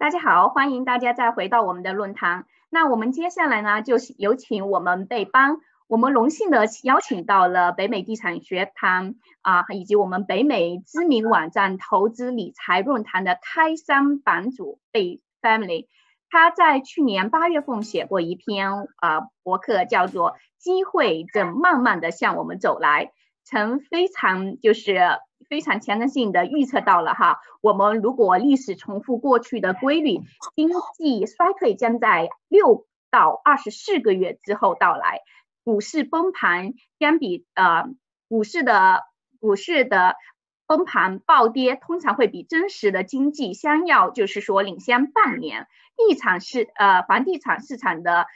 大家好，欢迎大家再回到我们的论坛。那我们接下来呢，就是有请我们贝邦，我们荣幸的邀请到了北美地产学堂啊，以及我们北美知名网站投资理财论坛的开山版主贝 Family。他在去年八月份写过一篇啊博客，叫做《机会正慢慢的向我们走来》。曾非常就是非常前瞻性的预测到了哈，我们如果历史重复过去的规律，经济衰退将在六到二十四个月之后到来，股市崩盘将比呃股市的股市的崩盘暴跌通常会比真实的经济相要就是说领先半年，地产市呃房地产市场的。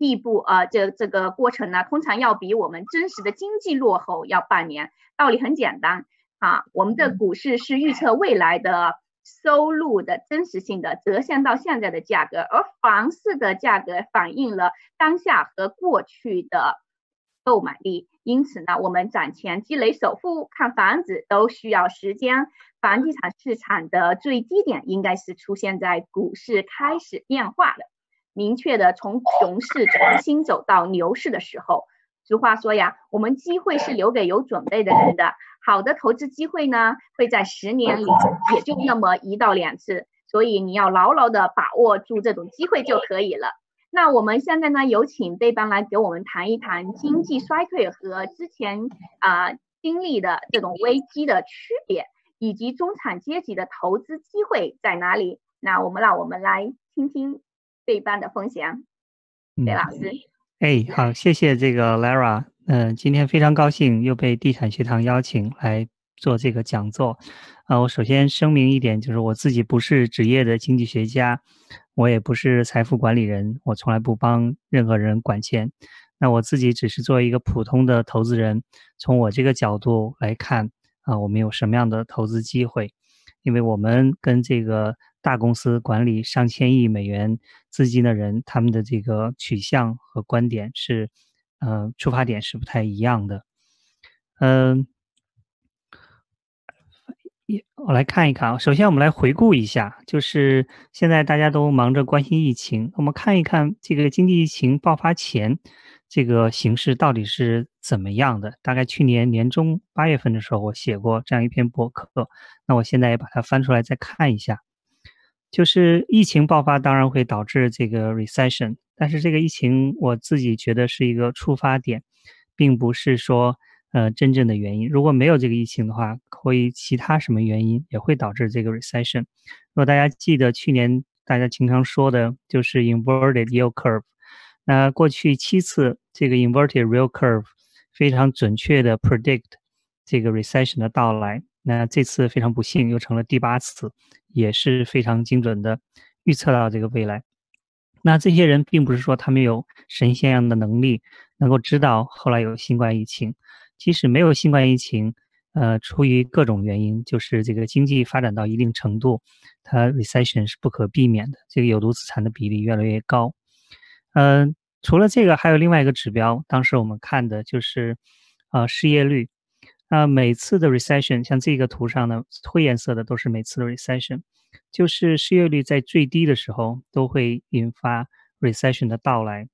地步，呃，这这个过程呢，通常要比我们真实的经济落后要半年。道理很简单啊，我们的股市是预测未来的收入的真实性的折现到现在的价格，而房市的价格反映了当下和过去的购买力。因此呢，我们攒钱积累首付看房子都需要时间。房地产市场的最低点应该是出现在股市开始变化的。明确的从熊市重新走到牛市的时候，俗话说呀，我们机会是留给有准备的人的。好的投资机会呢，会在十年里也就那么一到两次，所以你要牢牢的把握住这种机会就可以了。那我们现在呢，有请贝班来给我们谈一谈经济衰退和之前啊经历的这种危机的区别，以及中产阶级的投资机会在哪里。那我们让我们来听听。贝班的分享，贝老师，哎，好，谢谢这个 Lara，嗯，今天非常高兴又被地产学堂邀请来做这个讲座，啊，我首先声明一点，就是我自己不是职业的经济学家，我也不是财富管理人，我从来不帮任何人管钱，那我自己只是作为一个普通的投资人，从我这个角度来看，啊，我们有什么样的投资机会，因为我们跟这个。大公司管理上千亿美元资金的人，他们的这个取向和观点是，呃，出发点是不太一样的。嗯，我来看一看啊。首先，我们来回顾一下，就是现在大家都忙着关心疫情，我们看一看这个经济疫情爆发前这个形势到底是怎么样的。大概去年年中八月份的时候，我写过这样一篇博客，那我现在也把它翻出来再看一下。就是疫情爆发，当然会导致这个 recession，但是这个疫情我自己觉得是一个出发点，并不是说呃真正的原因。如果没有这个疫情的话，会其他什么原因也会导致这个 recession。如果大家记得去年大家经常说的就是 inverted yield curve，那过去七次这个 inverted yield curve 非常准确的 predict 这个 recession 的到来。那这次非常不幸，又成了第八次，也是非常精准的预测到这个未来。那这些人并不是说他们有神仙样的能力，能够知道后来有新冠疫情。即使没有新冠疫情，呃，出于各种原因，就是这个经济发展到一定程度，它 recession 是不可避免的。这个有毒资产的比例越来越高。嗯，除了这个，还有另外一个指标，当时我们看的就是，呃，失业率。那每次的 recession，像这个图上呢，灰颜色的都是每次的 recession，就是失业率在最低的时候都会引发 recession 的到来，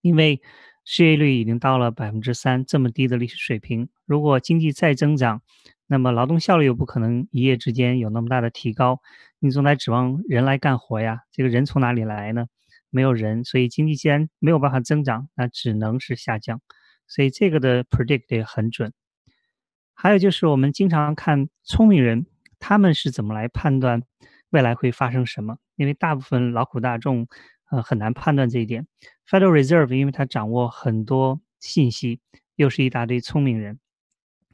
因为失业率已经到了百分之三这么低的历史水平，如果经济再增长，那么劳动效率又不可能一夜之间有那么大的提高，你总得指望人来干活呀，这个人从哪里来呢？没有人，所以经济既然没有办法增长，那只能是下降，所以这个的 predict 也很准。还有就是我们经常看聪明人，他们是怎么来判断未来会发生什么？因为大部分劳苦大众，呃，很难判断这一点。Federal Reserve 因为它掌握很多信息，又是一大堆聪明人。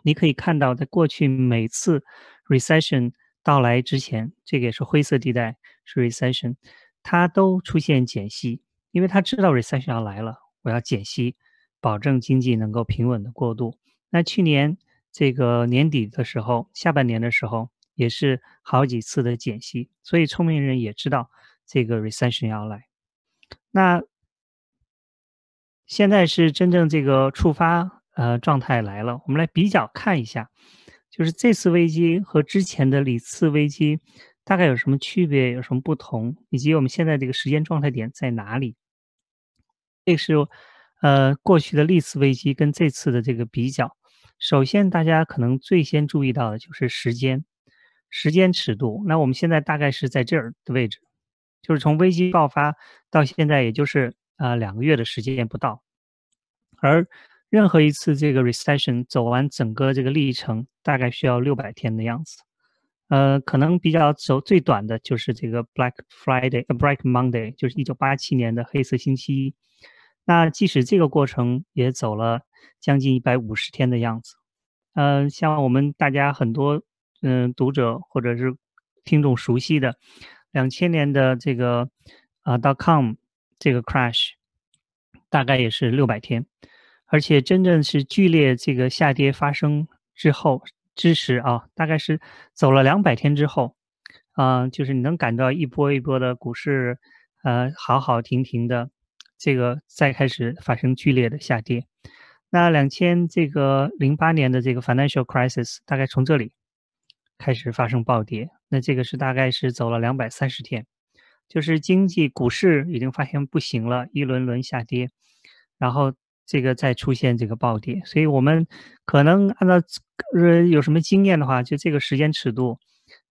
你可以看到，在过去每次 recession 到来之前，这个也是灰色地带，是 recession，它都出现减息，因为他知道 recession 要来了，我要减息，保证经济能够平稳的过渡。那去年。这个年底的时候，下半年的时候也是好几次的减息，所以聪明人也知道这个 recession 要来。那现在是真正这个触发呃状态来了，我们来比较看一下，就是这次危机和之前的几次危机大概有什么区别，有什么不同，以及我们现在这个时间状态点在哪里？这是呃过去的历次危机跟这次的这个比较。首先，大家可能最先注意到的就是时间，时间尺度。那我们现在大概是在这儿的位置，就是从危机爆发到现在，也就是啊两个月的时间不到。而任何一次这个 recession 走完整个这个历程，大概需要六百天的样子。呃，可能比较走最短的就是这个 Black Friday，呃，Black Monday，就是一九八七年的黑色星期一。那即使这个过程也走了将近一百五十天的样子。嗯，像我们大家很多嗯读者或者是听众熟悉的两千年的这个啊 dot com 这个 crash，大概也是六百天。而且真正是剧烈这个下跌发生之后之时啊，大概是走了两百天之后，啊，就是你能感到一波一波的股市，呃，好好停停的，这个再开始发生剧烈的下跌。那两千这个零八年的这个 financial crisis 大概从这里开始发生暴跌，那这个是大概是走了两百三十天，就是经济股市已经发现不行了，一轮轮下跌，然后。这个再出现这个暴跌，所以我们可能按照呃有什么经验的话，就这个时间尺度，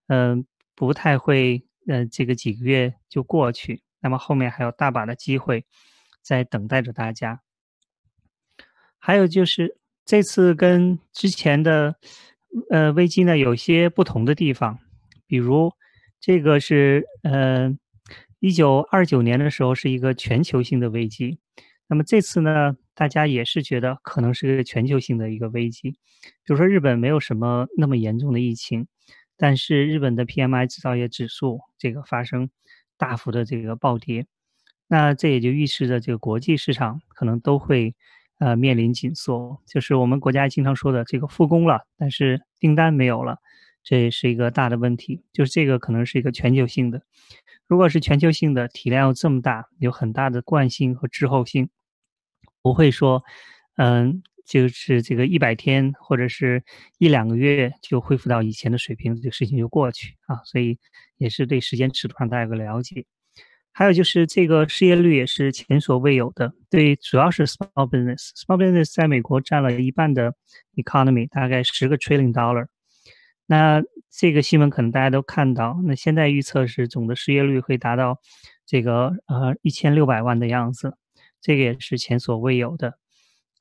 嗯，不太会呃这个几个月就过去，那么后面还有大把的机会在等待着大家。还有就是这次跟之前的呃危机呢有些不同的地方，比如这个是呃一九二九年的时候是一个全球性的危机，那么这次呢？大家也是觉得可能是个全球性的一个危机，比如说日本没有什么那么严重的疫情，但是日本的 PMI 制造业指数这个发生大幅的这个暴跌，那这也就预示着这个国际市场可能都会呃面临紧缩，就是我们国家经常说的这个复工了，但是订单没有了，这也是一个大的问题，就是这个可能是一个全球性的，如果是全球性的体量又这么大，有很大的惯性和滞后性。不会说，嗯，就是这个一百天或者是一两个月就恢复到以前的水平，这个事情就过去啊。所以也是对时间尺度上大家有个了解。还有就是这个失业率也是前所未有的，对，主要是 small business，small business 在美国占了一半的 economy，大概十个 trillion dollar。那这个新闻可能大家都看到，那现在预测是总的失业率会达到这个呃一千六百万的样子。这个也是前所未有的，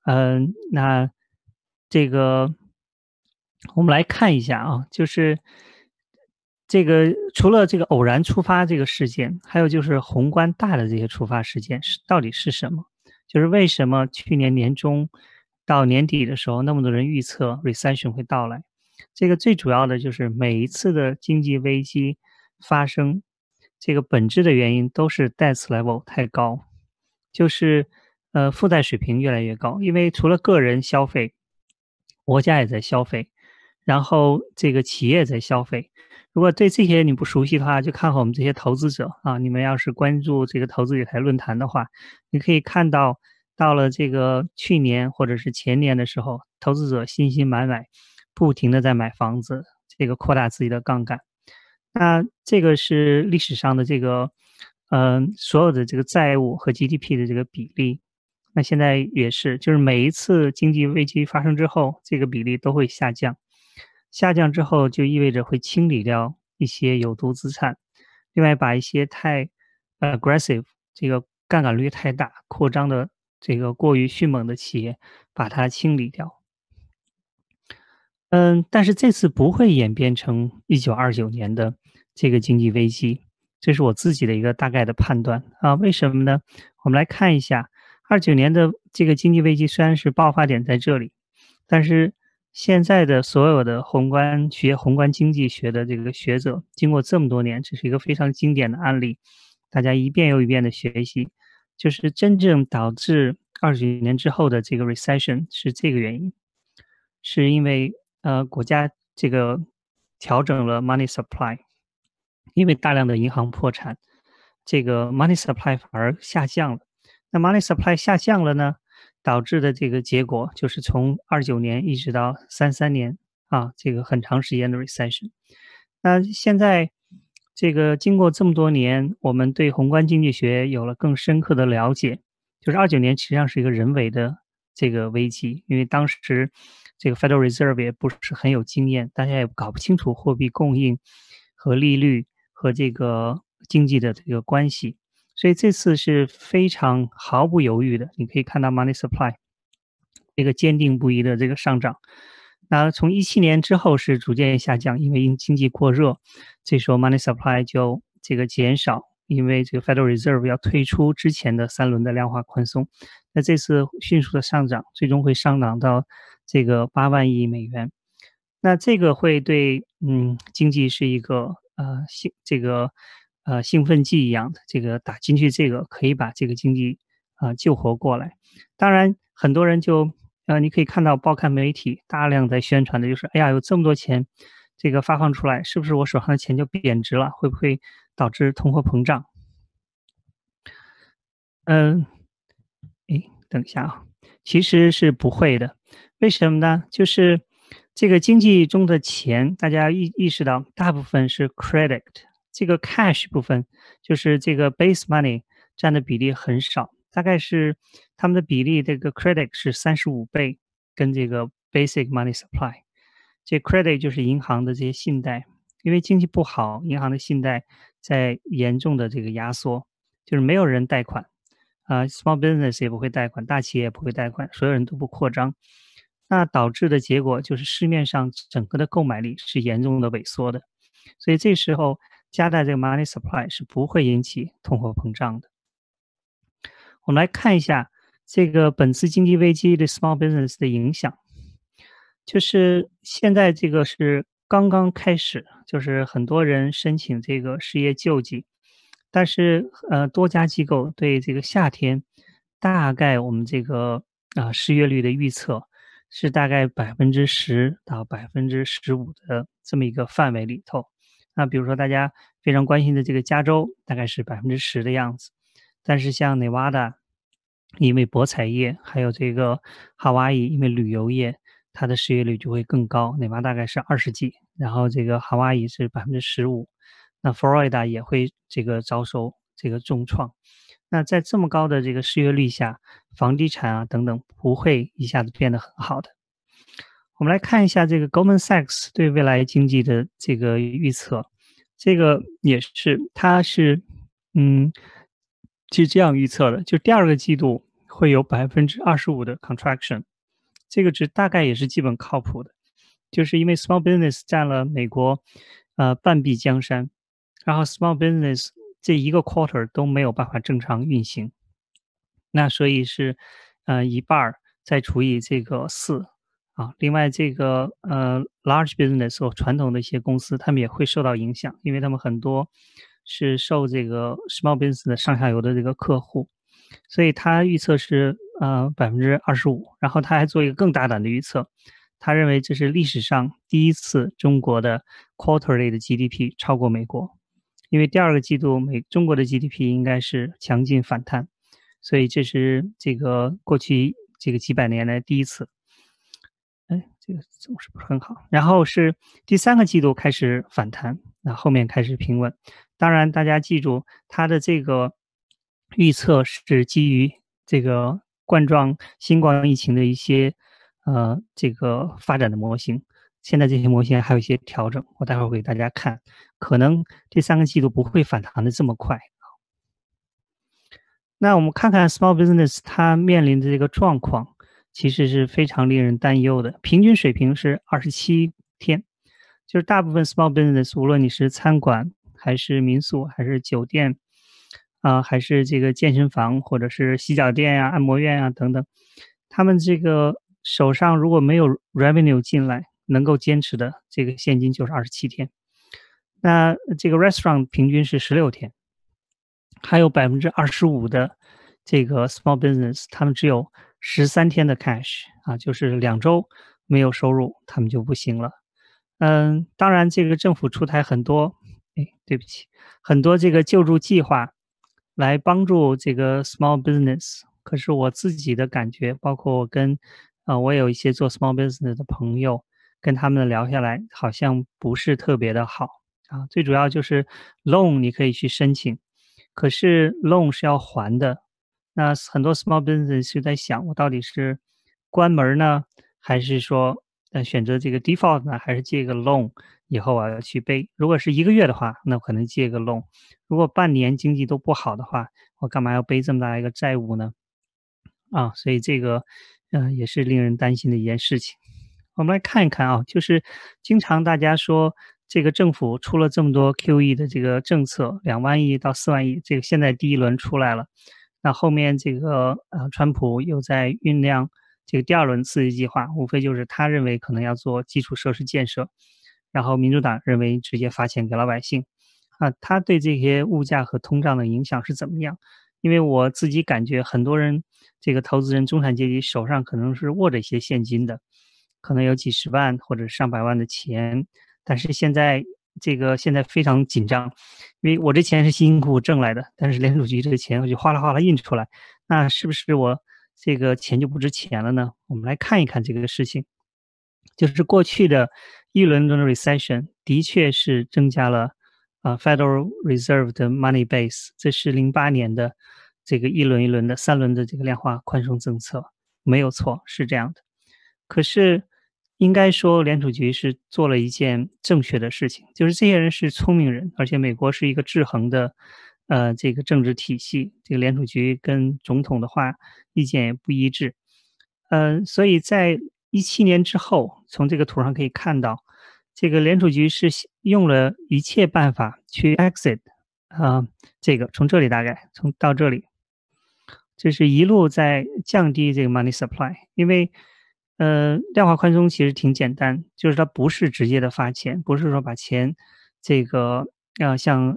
嗯，那这个我们来看一下啊，就是这个除了这个偶然触发这个事件，还有就是宏观大的这些触发事件是到底是什么？就是为什么去年年中到年底的时候，那么多人预测 recession 会到来？这个最主要的就是每一次的经济危机发生，这个本质的原因都是 debt level 太高。就是，呃，负债水平越来越高，因为除了个人消费，国家也在消费，然后这个企业在消费。如果对这些你不熟悉的话，就看好我们这些投资者啊，你们要是关注这个投资理财论坛的话，你可以看到，到了这个去年或者是前年的时候，投资者信心满满，不停的在买房子，这个扩大自己的杠杆。那这个是历史上的这个。嗯，所有的这个债务和 GDP 的这个比例，那现在也是，就是每一次经济危机发生之后，这个比例都会下降。下降之后，就意味着会清理掉一些有毒资产，另外把一些太 aggressive 这个杠杆率太大、扩张的这个过于迅猛的企业，把它清理掉。嗯，但是这次不会演变成一九二九年的这个经济危机。这是我自己的一个大概的判断啊，为什么呢？我们来看一下，二九年的这个经济危机虽然是爆发点在这里，但是现在的所有的宏观学、宏观经济学的这个学者，经过这么多年，这是一个非常经典的案例，大家一遍又一遍的学习，就是真正导致二九年之后的这个 recession 是这个原因，是因为呃国家这个调整了 money supply。因为大量的银行破产，这个 money supply 反而下降了。那 money supply 下降了呢，导致的这个结果就是从二九年一直到三三年啊，这个很长时间的 recession。那现在这个经过这么多年，我们对宏观经济学有了更深刻的了解。就是二九年实际上是一个人为的这个危机，因为当时这个 Federal Reserve 也不是很有经验，大家也搞不清楚货币供应和利率和这个经济的这个关系，所以这次是非常毫不犹豫的。你可以看到 Money Supply 这个坚定不移的这个上涨。那从一七年之后是逐渐下降，因为因经济过热，这时候 money supply 就这个减少，因为这个 Federal Reserve 要退出之前的三轮的量化宽松。那这次迅速的上涨，最终会上涨到这个八万亿美元。那这个会对嗯经济是一个呃新这个呃兴奋剂一样的，这个打进去这个可以把这个经济啊救活过来。当然很多人就。呃，你可以看到报刊媒体大量在宣传的就是，哎呀，有这么多钱，这个发放出来，是不是我手上的钱就贬值了？会不会导致通货膨胀？嗯，哎，等一下啊，其实是不会的。为什么呢？就是这个经济中的钱，大家意意识到，大部分是 credit，这个 cash 部分就是这个 base money 占的比例很少。大概是他们的比例，这个 credit 是三十五倍，跟这个 basic money supply。这 credit 就是银行的这些信贷，因为经济不好，银行的信贷在严重的这个压缩，就是没有人贷款啊，small business 也不会贷款，大企业也不会贷款，所有人都不扩张，那导致的结果就是市面上整个的购买力是严重的萎缩的，所以这时候加大这个 money supply 是不会引起通货膨胀的。我们来看一下这个本次经济危机对 small business 的影响，就是现在这个是刚刚开始，就是很多人申请这个失业救济，但是呃多家机构对这个夏天大概我们这个啊失业率的预测是大概百分之十到百分之十五的这么一个范围里头。那比如说大家非常关心的这个加州，大概是百分之十的样子。但是像内瓦达，因为博彩业，还有这个哈瓦伊，因为旅游业，它的失业率就会更高。内瓦大概是二十几，然后这个哈瓦伊是百分之十五，那佛罗里达也会这个遭受这个重创。那在这么高的这个失业率下，房地产啊等等不会一下子变得很好的。我们来看一下这个 Goldman Sachs 对未来经济的这个预测，这个也是，它是嗯。是这样预测的，就第二个季度会有百分之二十五的 contraction，这个值大概也是基本靠谱的，就是因为 small business 占了美国呃半壁江山，然后 small business 这一个 quarter 都没有办法正常运行，那所以是呃一半儿再除以这个四啊，另外这个呃 large business 或传统的一些公司，他们也会受到影响，因为他们很多。是受这个 small business 的上下游的这个客户，所以他预测是呃百分之二十五，然后他还做一个更大胆的预测，他认为这是历史上第一次中国的 quarterly 的 GDP 超过美国，因为第二个季度美中国的 GDP 应该是强劲反弹，所以这是这个过去这个几百年来第一次。这个总是不是很好。然后是第三个季度开始反弹，那后面开始平稳。当然，大家记住，它的这个预测是基于这个冠状新冠疫情的一些呃这个发展的模型。现在这些模型还有一些调整，我待会儿给大家看。可能第三个季度不会反弹的这么快。那我们看看 small business 它面临的这个状况，其实是非常令人担忧的。平均水平是二十七天，就是大部分 small business，无论你是餐馆。还是民宿，还是酒店，啊，还是这个健身房，或者是洗脚店呀、按摩院呀等等，他们这个手上如果没有 revenue 进来，能够坚持的这个现金就是二十七天。那这个 restaurant 平均是十六天，还有百分之二十五的这个 small business，他们只有十三天的 cash 啊，就是两周没有收入，他们就不行了。嗯，当然这个政府出台很多。哎，对不起，很多这个救助计划来帮助这个 small business，可是我自己的感觉，包括我跟啊，我有一些做 small business 的朋友，跟他们聊下来，好像不是特别的好啊，最主要就是 loan 你可以去申请，可是 loan 是要还的。那很多 small business 是在想，我到底是关门呢，还是说呃选择这个 default 呢，还是借个 loan 以后啊要去背？如果是一个月的话，那我可能借个 loan；如果半年经济都不好的话，我干嘛要背这么大一个债务呢？啊，所以这个嗯也是令人担心的一件事情。我们来看一看啊，就是经常大家说这个政府出了这么多 QE 的这个政策，两万亿到四万亿，这个现在第一轮出来了。那后面这个呃，川普又在酝酿这个第二轮刺激计划，无非就是他认为可能要做基础设施建设，然后民主党认为直接发钱给老百姓，啊，他对这些物价和通胀的影响是怎么样？因为我自己感觉很多人这个投资人中产阶级手上可能是握着一些现金的，可能有几十万或者上百万的钱，但是现在。这个现在非常紧张，因为我这钱是辛辛苦苦挣来的，但是联储局这个钱我就哗啦哗啦印出来，那是不是我这个钱就不值钱了呢？我们来看一看这个事情，就是过去的一轮轮的 recession 的确是增加了啊 Federal Reserve 的 money base，这是零八年的这个一轮一轮的三轮的这个量化宽松政策，没有错，是这样的，可是。应该说，联储局是做了一件正确的事情，就是这些人是聪明人，而且美国是一个制衡的，呃，这个政治体系，这个联储局跟总统的话意见也不一致，嗯，所以在一七年之后，从这个图上可以看到，这个联储局是用了一切办法去 exit，啊，这个从这里大概从到这里，就是一路在降低这个 money supply，因为。呃，量化宽松其实挺简单，就是它不是直接的发钱，不是说把钱，这个呃像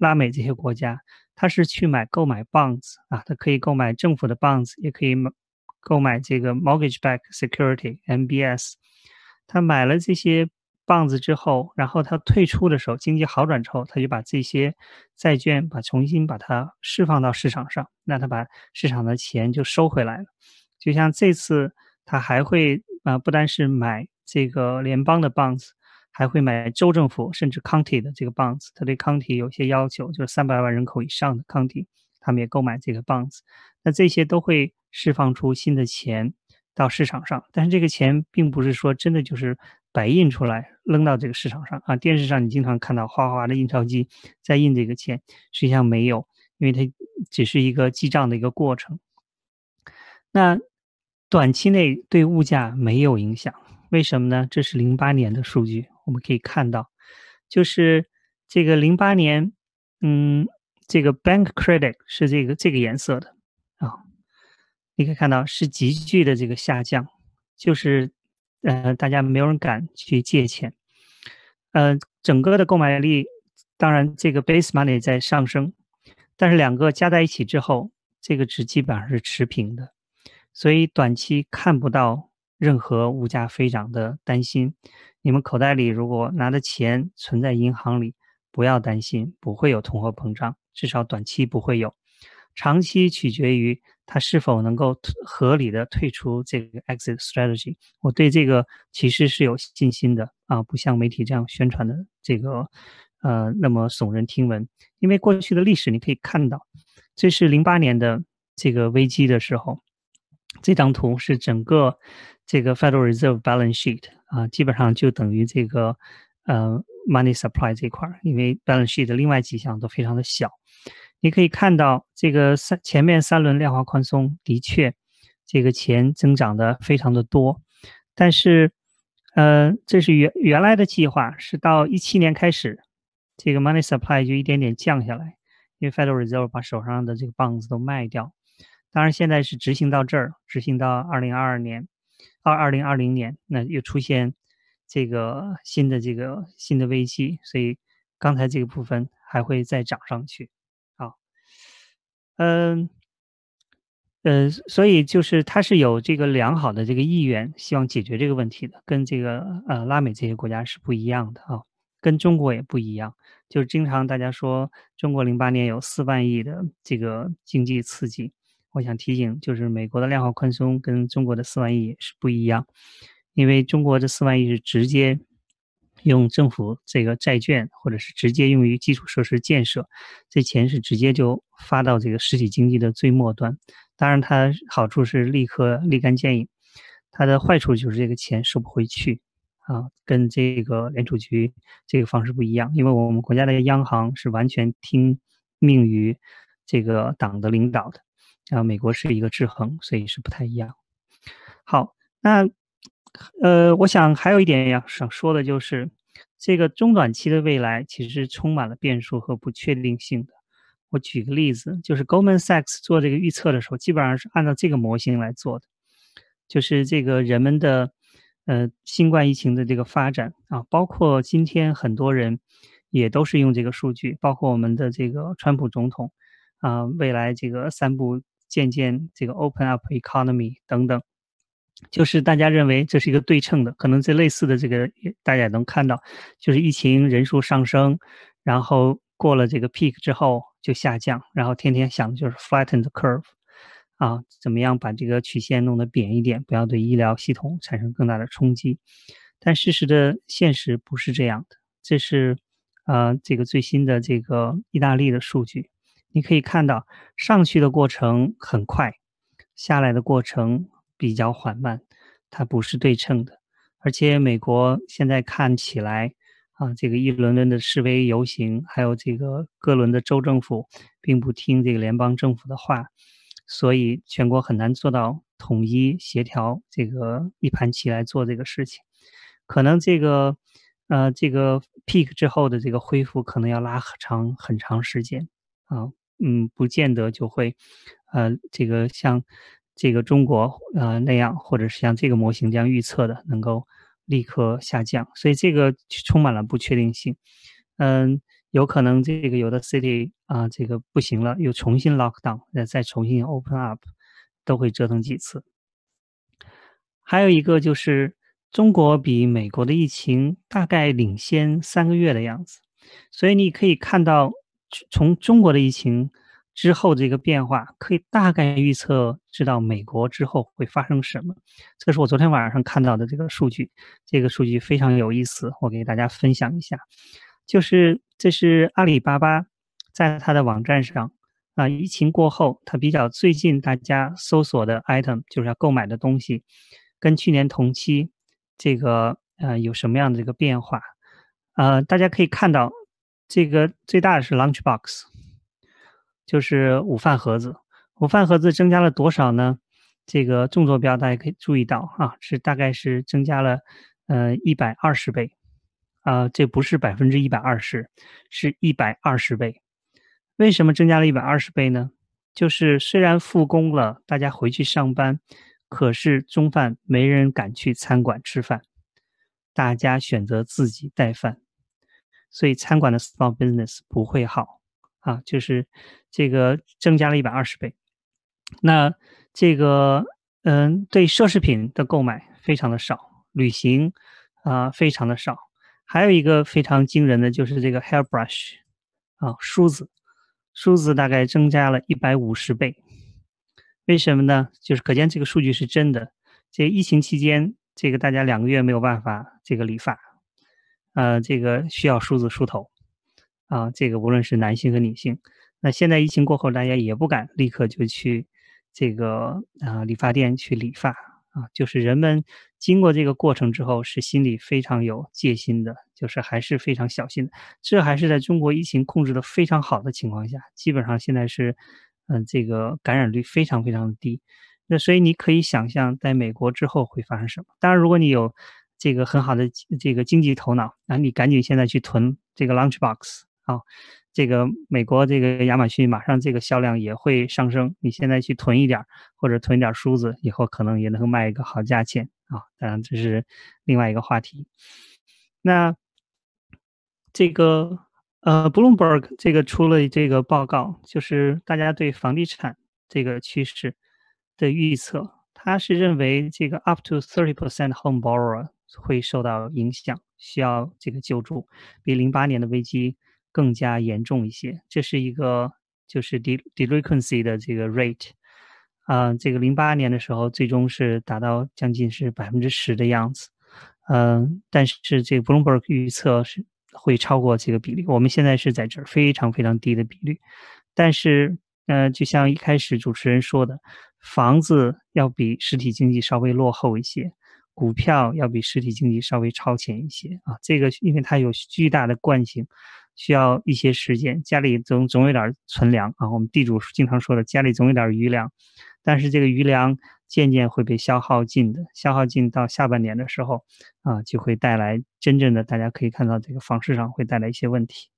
拉美这些国家，它是去买购买 bonds 啊，它可以购买政府的 bonds，也可以买购买这个 mortgage back security MBS。他买了这些棒子之后，然后他退出的时候，经济好转之后，他就把这些债券把重新把它释放到市场上，那他把市场的钱就收回来了，就像这次。他还会啊，不单是买这个联邦的 bonds，还会买州政府甚至 county 的这个 bonds。他对 county 有些要求，就是三百万人口以上的 county，他们也购买这个 bonds。那这些都会释放出新的钱到市场上，但是这个钱并不是说真的就是白印出来扔到这个市场上啊。电视上你经常看到哗哗的印钞机在印这个钱，实际上没有，因为它只是一个记账的一个过程。那。短期内对物价没有影响，为什么呢？这是零八年的数据，我们可以看到，就是这个零八年，嗯，这个 bank credit 是这个这个颜色的啊，你可以看到是急剧的这个下降，就是呃，大家没有人敢去借钱，呃，整个的购买力，当然这个 base money 在上升，但是两个加在一起之后，这个值基本上是持平的。所以短期看不到任何物价飞涨的担心。你们口袋里如果拿的钱存在银行里，不要担心，不会有通货膨胀，至少短期不会有。长期取决于它是否能够合理的退出这个 exit strategy。我对这个其实是有信心的啊，不像媒体这样宣传的这个呃那么耸人听闻。因为过去的历史你可以看到，这是零八年的这个危机的时候。这张图是整个这个 Federal Reserve balance sheet 啊，基本上就等于这个呃 money supply 这块儿，因为 balance sheet 的另外几项都非常的小。你可以看到这个三前面三轮量化宽松的确这个钱增长的非常的多，但是呃这是原原来的计划是到一七年开始，这个 money supply 就一点点降下来，因为 Federal Reserve 把手上的这个棒子都卖掉。当然，现在是执行到这儿，执行到二零二二年，二二零二零年，那又出现这个新的这个新的危机，所以刚才这个部分还会再涨上去。好，嗯，呃，所以就是他是有这个良好的这个意愿，希望解决这个问题的，跟这个呃拉美这些国家是不一样的啊，跟中国也不一样。就是经常大家说中国零八年有四万亿的这个经济刺激。我想提醒，就是美国的量化宽松跟中国的四万亿是不一样，因为中国这四万亿是直接用政府这个债券，或者是直接用于基础设施建设，这钱是直接就发到这个实体经济的最末端。当然，它好处是立刻立竿见影，它的坏处就是这个钱收不回去啊，跟这个联储局这个方式不一样，因为我们国家的央行是完全听命于这个党的领导的，然后美国是一个制衡，所以是不太一样。好，那。呃，我想还有一点要想说的就是，这个中短期的未来其实是充满了变数和不确定性的。我举个例子，就是 Goldman Sachs 做这个预测的时候，基本上是按照这个模型来做的，就是这个人们的呃新冠疫情的这个发展啊，包括今天很多人也都是用这个数据，包括我们的这个川普总统啊，未来这个三步渐渐这个 Open Up Economy 等等。就是大家认为这是一个对称的，可能这类似的这个大家也能看到，就是疫情人数上升，然后过了这个 peak 之后就下降，然后天天想的就是 flatten the curve，啊，怎么样把这个曲线弄得扁一点，不要对医疗系统产生更大的冲击。但事实的现实不是这样的，这是呃这个最新的这个意大利的数据，你可以看到上去的过程很快，下来的过程。比较缓慢，它不是对称的，而且美国现在看起来啊，这个一轮轮的示威游行，还有这个各轮的州政府，并不听这个联邦政府的话，所以全国很难做到统一协调，这个一盘棋来做这个事情。可能这个呃，这个 peak 之后的这个恢复，可能要拉长很长时间啊，嗯，不见得就会呃，这个像。这个中国呃那样，或者是像这个模型这样预测的，能够立刻下降，所以这个充满了不确定性。嗯，有可能这个有的 city 啊，这个不行了，又重新 lock down，再再重新 open up，都会折腾几次。还有一个就是中国比美国的疫情大概领先三个月的样子，所以你可以看到从中国的疫情。之后这个变化可以大概预测，知道美国之后会发生什么。这是我昨天晚上看到的这个数据，这个数据非常有意思，我给大家分享一下。就是这是阿里巴巴在它的网站上啊，疫情过后，它比较最近大家搜索的 item 就是要购买的东西，跟去年同期这个呃有什么样的这个变化？呃，大家可以看到，这个最大的是 Lunchbox。就是午饭盒子，午饭盒子增加了多少呢？这个纵坐标大家可以注意到啊，是大概是增加了呃一百二十倍，啊，这不是百分之一百二十，是一百二十倍。为什么增加了一百二十倍呢？就是虽然复工了，大家回去上班，可是中饭没人敢去餐馆吃饭，大家选择自己带饭，所以餐馆的 small business 不会好。啊，就是这个增加了一百二十倍，那这个嗯，对奢侈品的购买非常的少，旅行啊非常的少，还有一个非常惊人的就是这个 hairbrush 啊梳子，梳子大概增加了一百五十倍，为什么呢？就是可见这个数据是真的。这疫情期间，这个大家两个月没有办法这个理发，呃，这个需要梳子梳头。啊，这个无论是男性和女性，那现在疫情过后，大家也不敢立刻就去这个啊理发店去理发啊，就是人们经过这个过程之后，是心里非常有戒心的，就是还是非常小心的。这还是在中国疫情控制的非常好的情况下，基本上现在是嗯这个感染率非常非常的低。那所以你可以想象，在美国之后会发生什么？当然，如果你有这个很好的这个经济头脑，那你赶紧现在去囤这个 Lunchbox。啊，这个美国这个亚马逊马上这个销量也会上升。你现在去囤一点儿，或者囤一点梳子，以后可能也能卖一个好价钱啊。当然这是另外一个话题。那这个呃，Bloomberg 这个出了这个报告，就是大家对房地产这个趋势的预测，他是认为这个 up to thirty percent home borrower 会受到影响，需要这个救助，比零八年的危机。更加严重一些，这是一个就是 de delinquency 的这个 rate，啊，这个零八年的时候最终是达到将近是百分之十的样子，嗯，但是这个 Bloomberg 预测是会超过这个比例。我们现在是在这儿非常非常低的比率，但是，呃，就像一开始主持人说的，房子要比实体经济稍微落后一些，股票要比实体经济稍微超前一些啊。这个因为它有巨大的惯性，需要一些时间。家里总总有点存粮啊，我们地主经常说的，家里总有点余粮，但是这个余粮。渐渐会被消耗尽的，消耗尽到下半年的时候，啊，就会带来真正的大家可以看到这个房市上会带来一些问题。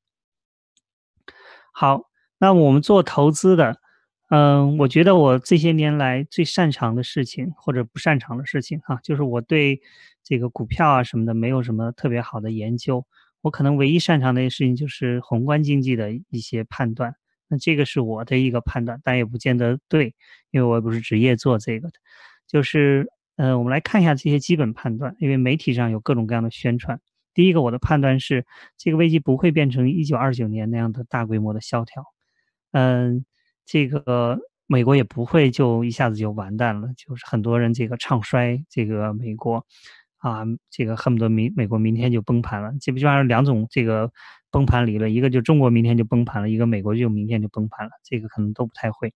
好，那我们做投资的，嗯，我觉得我这些年来最擅长的事情或者不擅长的事情，哈，就是我对这个股票啊什么的没有什么特别好的研究，我可能唯一擅长的一事情就是宏观经济的一些判断。那这个是我的一个判断，但也不见得对，因为我也不是职业做这个的。就是，呃，我们来看一下这些基本判断，因为媒体上有各种各样的宣传。第一个，我的判断是，这个危机不会变成一九二九年那样的大规模的萧条。嗯，这个美国也不会就一下子就完蛋了，就是很多人这个唱衰这个美国，啊，这个恨不得明美国明天就崩盘了。基本上是两种这个。崩盘理论，一个就中国明天就崩盘了，一个美国就明天就崩盘了，这个可能都不太会。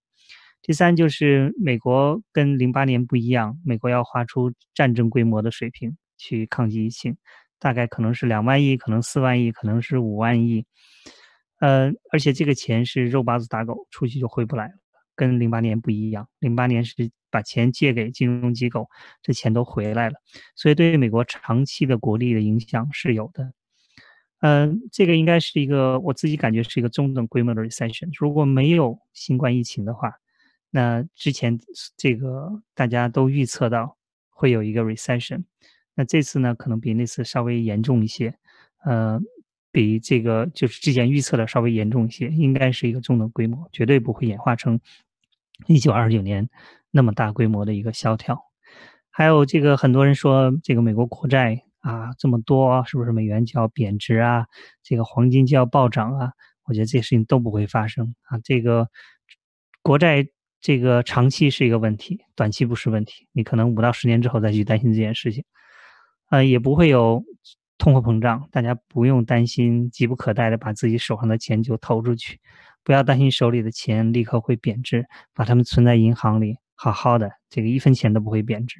第三就是美国跟零八年不一样，美国要花出战争规模的水平去抗击疫情，大概可能是两万亿，可能四万亿，可能是五万亿。呃，而且这个钱是肉包子打狗，出去就回不来了，跟零八年不一样。零八年是把钱借给金融机构，这钱都回来了，所以对美国长期的国力的影响是有的。嗯，这个应该是一个我自己感觉是一个中等规模的 recession。如果没有新冠疫情的话，那之前这个大家都预测到会有一个 recession。那这次呢，可能比那次稍微严重一些，呃，比这个就是之前预测的稍微严重一些，应该是一个中等规模，绝对不会演化成一九二九年那么大规模的一个萧条。还有这个很多人说这个美国国债。啊，这么多是不是美元就要贬值啊？这个黄金就要暴涨啊？我觉得这些事情都不会发生啊。这个国债这个长期是一个问题，短期不是问题。你可能五到十年之后再去担心这件事情，呃，也不会有通货膨胀。大家不用担心，急不可待的把自己手上的钱就投出去，不要担心手里的钱立刻会贬值，把它们存在银行里，好好的，这个一分钱都不会贬值。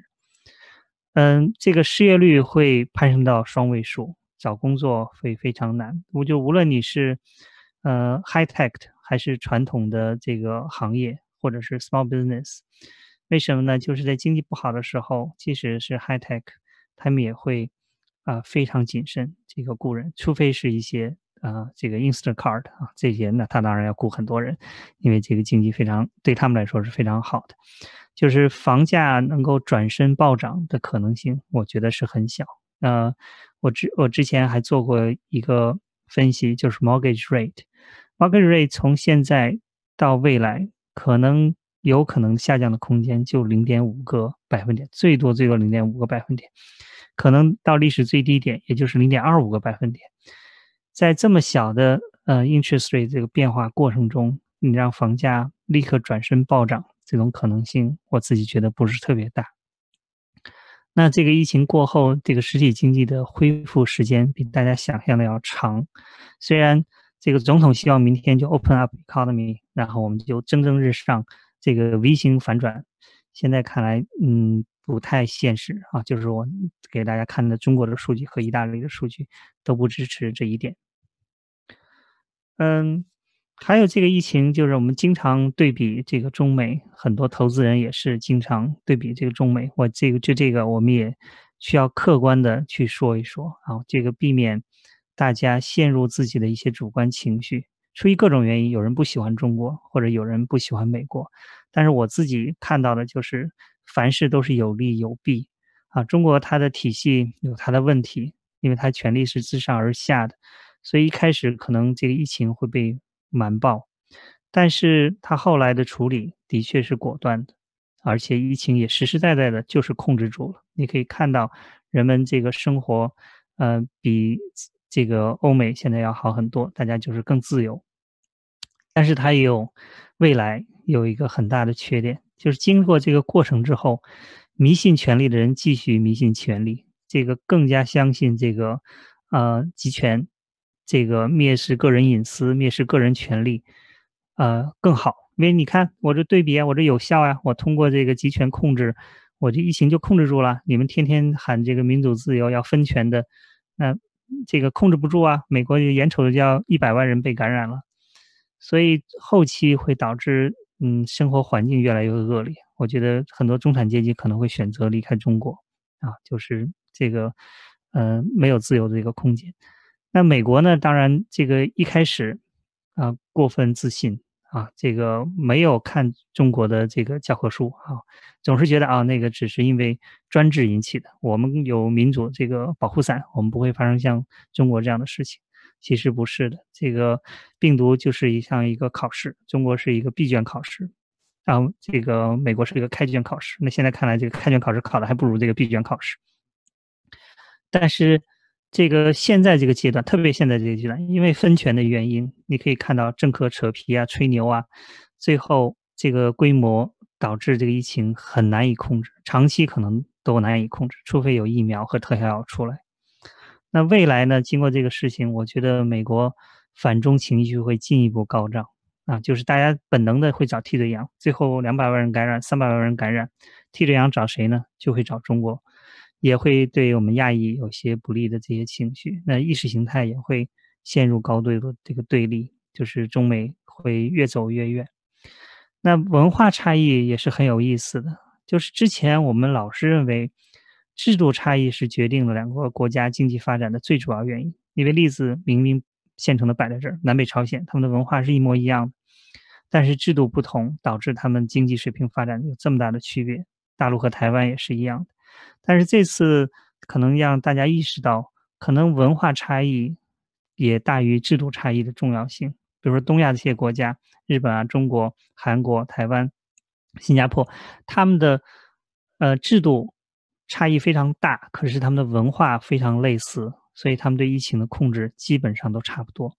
嗯，这个失业率会攀升到双位数，找工作会非常难。我就无论你是呃 high tech 还是传统的这个行业，或者是 small business，为什么呢？就是在经济不好的时候，即使是 high tech，他们也会啊非常谨慎这个雇人，除非是一些啊这个 Instacart 啊这些，那他当然要雇很多人，因为这个经济非常对他们来说是非常好的。就是房价能够转身暴涨的可能性，我觉得是很小。呃，我之我之前还做过一个分析，就是 mortgage rate，mortgage rate 从现在到未来，可能有可能下降的空间就零点五个百分点，最多最多零点五个百分点，可能到历史最低点，也就是零点二五个百分点。在这么小的呃 interest rate 这个变化过程中，你让房价立刻转身暴涨。这种可能性，我自己觉得不是特别大。那这个疫情过后，这个实体经济的恢复时间比大家想象的要长。虽然这个总统希望明天就 open up economy，然后我们就蒸蒸日上，这个 V 型反转，现在看来，嗯，不太现实啊。就是我给大家看的中国的数据和意大利的数据都不支持这一点。嗯。还有这个疫情，就是我们经常对比这个中美，很多投资人也是经常对比这个中美。我这个就这个，我们也需要客观的去说一说啊，这个避免大家陷入自己的一些主观情绪。出于各种原因，有人不喜欢中国，或者有人不喜欢美国，但是我自己看到的就是，凡事都是有利有弊啊。中国它的体系有它的问题，因为它权力是自上而下的，所以一开始可能这个疫情会被。瞒报，但是他后来的处理的确是果断的，而且疫情也实实在在的就是控制住了。你可以看到，人们这个生活，呃，比这个欧美现在要好很多，大家就是更自由。但是它也有未来有一个很大的缺点，就是经过这个过程之后，迷信权力的人继续迷信权力，这个更加相信这个呃集权，这个蔑视个人隐私、蔑视个人权利，呃更好。因为你看我这对比啊，我这有效啊，我通过这个集权控制，我这疫情就控制住了。你们天天喊这个民主自由要分权的，那这个控制不住啊。美国眼瞅着就要一百万人被感染了，所以后期会导致嗯生活环境越来越恶劣。我觉得很多中产阶级可能会选择离开中国啊，就是这个呃没有自由的一个空间。那美国呢，当然这个一开始啊过分自信。啊，这个没有看中国的这个教科书啊，总是觉得啊，那个只是因为专制引起的。我们有民主这个保护伞，我们不会发生像中国这样的事情。其实不是的，这个病毒就是一项一个考试，中国是一个闭卷考试，然后这个美国是一个开卷考试。那现在看来，这个开卷考试考的还不如这个闭卷考试。但是。这个现在这个阶段，特别现在这个阶段，因为分权的原因，你可以看到政客扯皮啊、吹牛啊，最后这个规模导致这个疫情很难以控制，长期可能都难以控制，除非有疫苗和特效药出来。那未来呢？经过这个事情，我觉得美国反中情绪会进一步高涨啊，就是大家本能的会找替罪羊，最后两百万人感染、三百万人感染，替罪羊找谁呢？就会找中国。也会对我们亚裔有些不利的这些情绪，那意识形态也会陷入高度的这个对立，就是中美会越走越远。那文化差异也是很有意思的，就是之前我们老是认为制度差异是决定了两个国家经济发展的最主要原因，因为例子明明现成的摆在这儿，南北朝鲜他们的文化是一模一样的，但是制度不同导致他们经济水平发展有这么大的区别，大陆和台湾也是一样的。但是这次可能让大家意识到，可能文化差异也大于制度差异的重要性。比如说东亚这些国家，日本啊、中国、韩国、台湾、新加坡，他们的呃制度差异非常大，可是他们的文化非常类似，所以他们对疫情的控制基本上都差不多。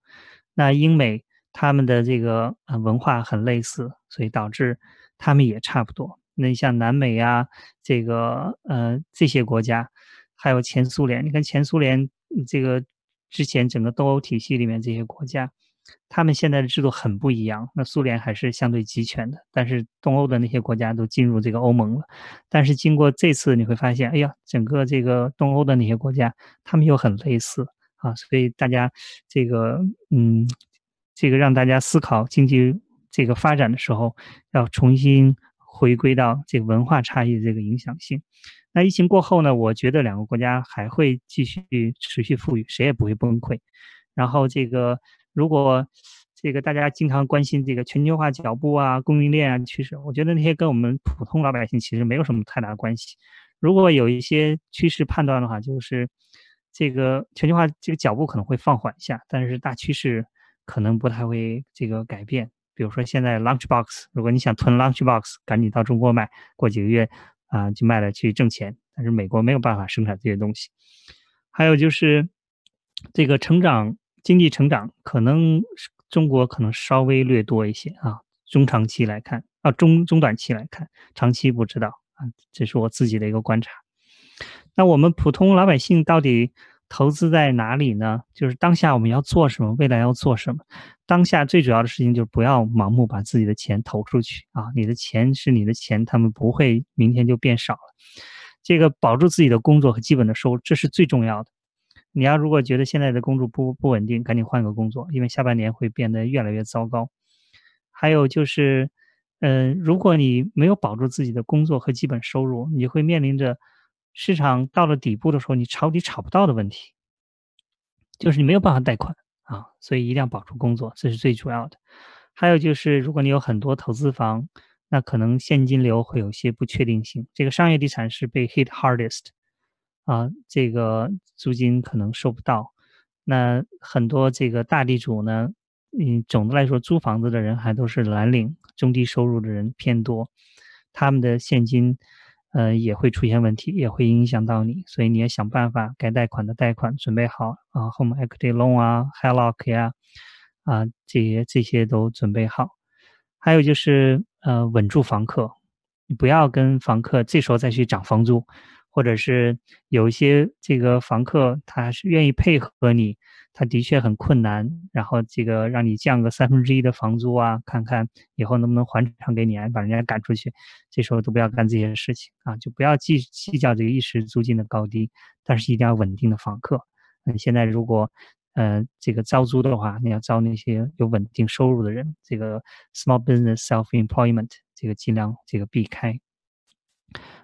那英美他们的这个呃文化很类似，所以导致他们也差不多。那你像南美呀，这个呃这些国家，还有前苏联，你看前苏联这个之前整个东欧体系里面这些国家，他们现在的制度很不一样。那苏联还是相对集权的，但是东欧的那些国家都进入这个欧盟了。但是经过这次，你会发现，哎呀，整个这个东欧的那些国家，他们又很类似啊。所以大家这个嗯，这个让大家思考经济这个发展的时候，要重新。回归到这个文化差异的这个影响性，那疫情过后呢？我觉得两个国家还会继续持续富裕，谁也不会崩溃。然后这个如果这个大家经常关心这个全球化脚步啊、供应链啊趋势，我觉得那些跟我们普通老百姓其实没有什么太大的关系。如果有一些趋势判断的话，就是这个全球化这个脚步可能会放缓一下，但是大趋势可能不太会这个改变。比如说，现在 Lunchbox，如果你想囤 Lunchbox，赶紧到中国买，过几个月啊就卖了去挣钱。但是美国没有办法生产这些东西。还有就是这个成长经济成长，可能中国可能稍微略多一些啊。中长期来看啊，中中短期来看，长期不知道啊，这是我自己的一个观察。那我们普通老百姓到底？投资在哪里呢？就是当下我们要做什么，未来要做什么。当下最主要的事情就是不要盲目把自己的钱投出去啊！你的钱是你的钱，他们不会明天就变少了。这个保住自己的工作和基本的收入，这是最重要的。你要如果觉得现在的工作不不稳定，赶紧换个工作，因为下半年会变得越来越糟糕。还有就是，嗯，如果你没有保住自己的工作和基本收入，你会面临着。市场到了底部的时候，你抄底炒不到的问题，就是你没有办法贷款啊，所以一定要保住工作，这是最主要的。还有就是，如果你有很多投资房，那可能现金流会有些不确定性。这个商业地产是被 hit hardest 啊，这个租金可能收不到。那很多这个大地主呢，嗯，总的来说租房子的人还都是蓝领、中低收入的人偏多，他们的现金。呃，也会出现问题，也会影响到你，所以你要想办法，该贷款的贷款准备好啊，home equity loan 啊，HELOC 呀，啊，这些这些都准备好。还有就是呃，稳住房客，你不要跟房客这时候再去涨房租，或者是有一些这个房客他是愿意配合你，他的确很困难，然后这个让你降个三分之一的房租啊，看看以后能不能还偿给你，啊，把人家赶出去，这时候都不要干这些事情啊，就不要计计较这个一时租金的高低，但是一定要稳定的房客。嗯，现在如果呃这个招租的话，你要招那些有稳定收入的人，这个 small business self employment 这个尽量这个避开。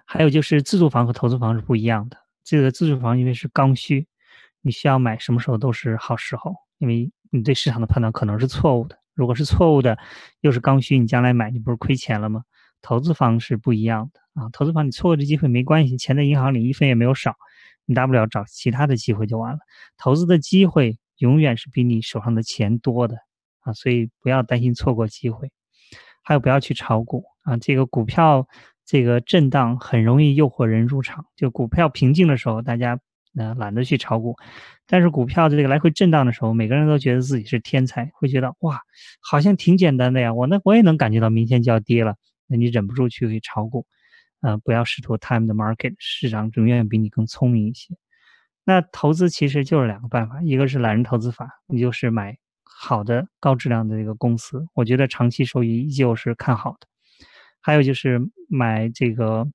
还有就是自住房和投资房是不一样的。这个自住房因为是刚需，你需要买什么时候都是好时候，因为你对市场的判断可能是错误的。如果是错误的，又是刚需，你将来买你不是亏钱了吗？投资房是不一样的啊，投资房你错过这机会没关系，钱在银行里一分也没有少，你大不了找其他的机会就完了。投资的机会永远是比你手上的钱多的啊，所以不要担心错过机会。还有不要去炒股啊，这个股票。这个震荡很容易诱惑人入场。就股票平静的时候，大家呃懒得去炒股；但是股票这个来回震荡的时候，每个人都觉得自己是天才，会觉得哇，好像挺简单的呀。我那我也能感觉到明天就要跌了，那你忍不住去炒股。呃，不要试图 time the market，市场永远比你更聪明一些。那投资其实就是两个办法，一个是懒人投资法，你就是买好的高质量的这个公司，我觉得长期收益依旧是看好的。还有就是买这个，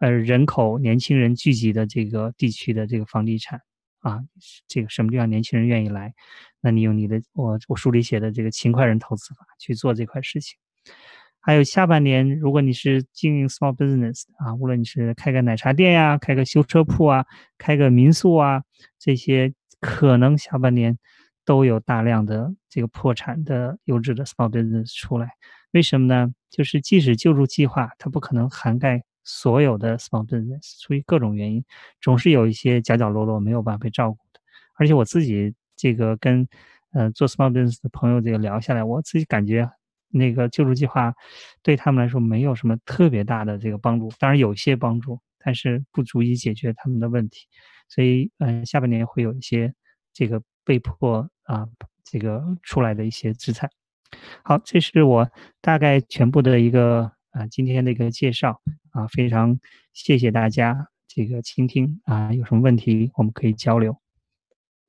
呃，人口年轻人聚集的这个地区的这个房地产啊，这个什么地方年轻人愿意来，那你用你的我我书里写的这个勤快人投资法去做这块事情。还有下半年，如果你是经营 small business 啊，无论你是开个奶茶店呀，开个修车铺啊，开个民宿啊，这些可能下半年都有大量的这个破产的优质的 small business 出来。为什么呢？就是即使救助计划，它不可能涵盖所有的 small business，出于各种原因，总是有一些角角落落没有办法被照顾的。而且我自己这个跟呃做 small business 的朋友这个聊下来，我自己感觉那个救助计划对他们来说没有什么特别大的这个帮助，当然有些帮助，但是不足以解决他们的问题。所以，嗯，下半年会有一些这个被迫啊这个出来的一些资产。好，这是我大概全部的一个啊今天的一个介绍啊，非常谢谢大家这个倾听啊，有什么问题我们可以交流。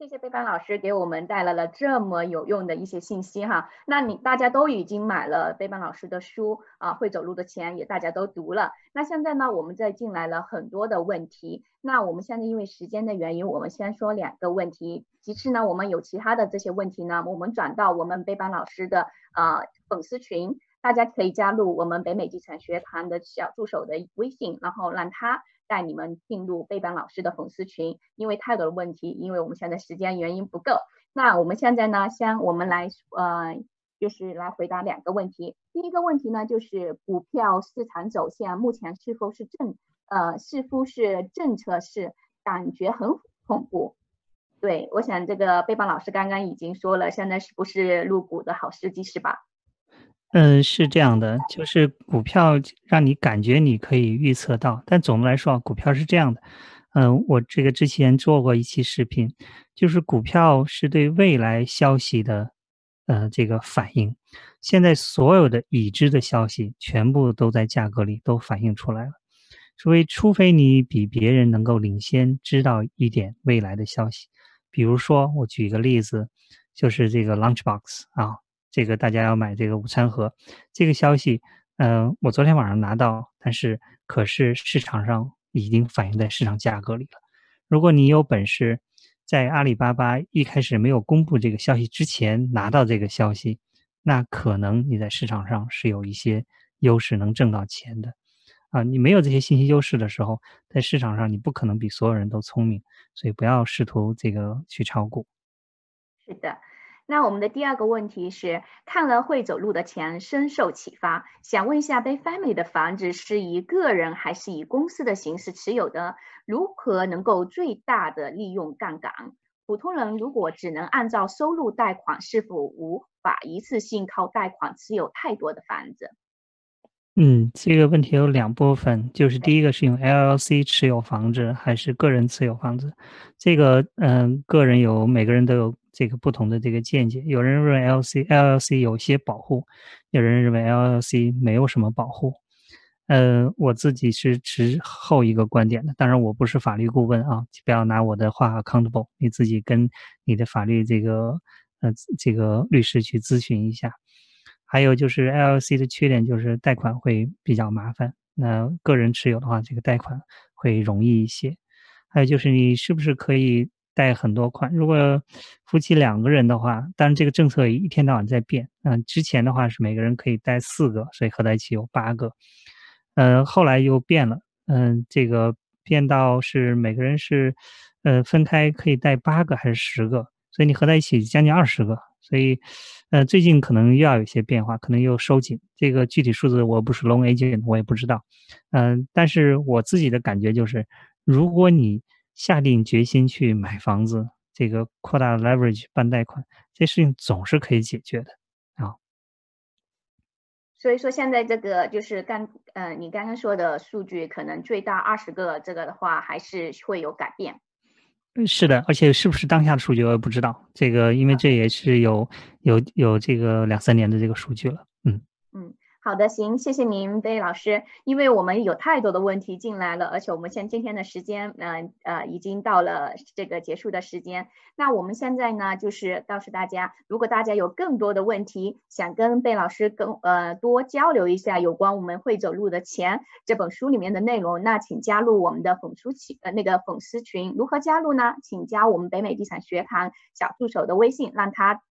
谢谢贝班老师给我们带来了这么有用的一些信息哈。那你大家都已经买了贝班老师的书啊，会走路的钱也大家都读了。那现在呢，我们再进来了很多的问题。那我们现在因为时间的原因，我们先说两个问题。其次呢，我们有其他的这些问题呢，我们转到我们贝班老师的啊粉丝群，大家可以加入我们北美地产学堂的小助手的微信，然后让他。带你们进入贝班老师的粉丝群，因为太多的问题，因为我们现在时间原因不够。那我们现在呢，先我们来呃，就是来回答两个问题。第一个问题呢，就是股票市场走向目前是否是正呃，是否是政策是感觉很恐怖？对我想这个贝班老师刚刚已经说了，现在是不是入股的好时机是吧？嗯，是这样的，就是股票让你感觉你可以预测到，但总的来说啊，股票是这样的。嗯，我这个之前做过一期视频，就是股票是对未来消息的，呃，这个反应。现在所有的已知的消息全部都在价格里都反映出来了，所以除非你比别人能够领先知道一点未来的消息，比如说我举一个例子，就是这个 Lunchbox 啊。这个大家要买这个午餐盒，这个消息，嗯，我昨天晚上拿到，但是可是市场上已经反映在市场价格里了。如果你有本事，在阿里巴巴一开始没有公布这个消息之前拿到这个消息，那可能你在市场上是有一些优势，能挣到钱的。啊，你没有这些信息优势的时候，在市场上你不可能比所有人都聪明，所以不要试图这个去炒股。是的。那我们的第二个问题是，看了会走路的钱深受启发，想问一下，Bay Family 的房子是以个人还是以公司的形式持有的？如何能够最大的利用杠杆？普通人如果只能按照收入贷款，是否无法一次性靠贷款持有太多的房子？嗯，这个问题有两部分，就是第一个是用 LLC 持有房子还是个人持有房子？这个，嗯，个人有每个人都有这个不同的这个见解。有人认为 LC LLC 有些保护，有人认为 LLC 没有什么保护。呃，我自己是持后一个观点的，当然我不是法律顾问啊，不要拿我的话 accountable，你自己跟你的法律这个呃这个律师去咨询一下。还有就是 LLC 的缺点就是贷款会比较麻烦，那个人持有的话，这个贷款会容易一些。还有就是你是不是可以贷很多款？如果夫妻两个人的话，当然这个政策一天到晚在变。嗯，之前的话是每个人可以贷四个，所以合在一起有八个。嗯，后来又变了，嗯，这个变到是每个人是，呃，分开可以贷八个还是十个？所以你合在一起将近二十个。所以，呃，最近可能又要有些变化，可能又收紧。这个具体数字我不是 loan agent，我也不知道。嗯，但是我自己的感觉就是，如果你下定决心去买房子，这个扩大 leverage 办贷款，这事情总是可以解决的啊。所以说，现在这个就是刚，呃，你刚刚说的数据，可能最大二十个，这个的话还是会有改变。是的，而且是不是当下的数据我也不知道，这个因为这也是有有有这个两三年的这个数据了，嗯嗯。好的，行，谢谢您，贝老师。因为我们有太多的问题进来了，而且我们现今天的时间，嗯呃，已经到了这个结束的时间。那我们现在呢，就是告诉大家，如果大家有更多的问题，想跟贝老师跟呃多交流一下有关我们会走路的钱这本书里面的内容，那请加入我们的粉书群，呃那个粉丝群。如何加入呢？请加我们北美地产学堂小助手的微信，让他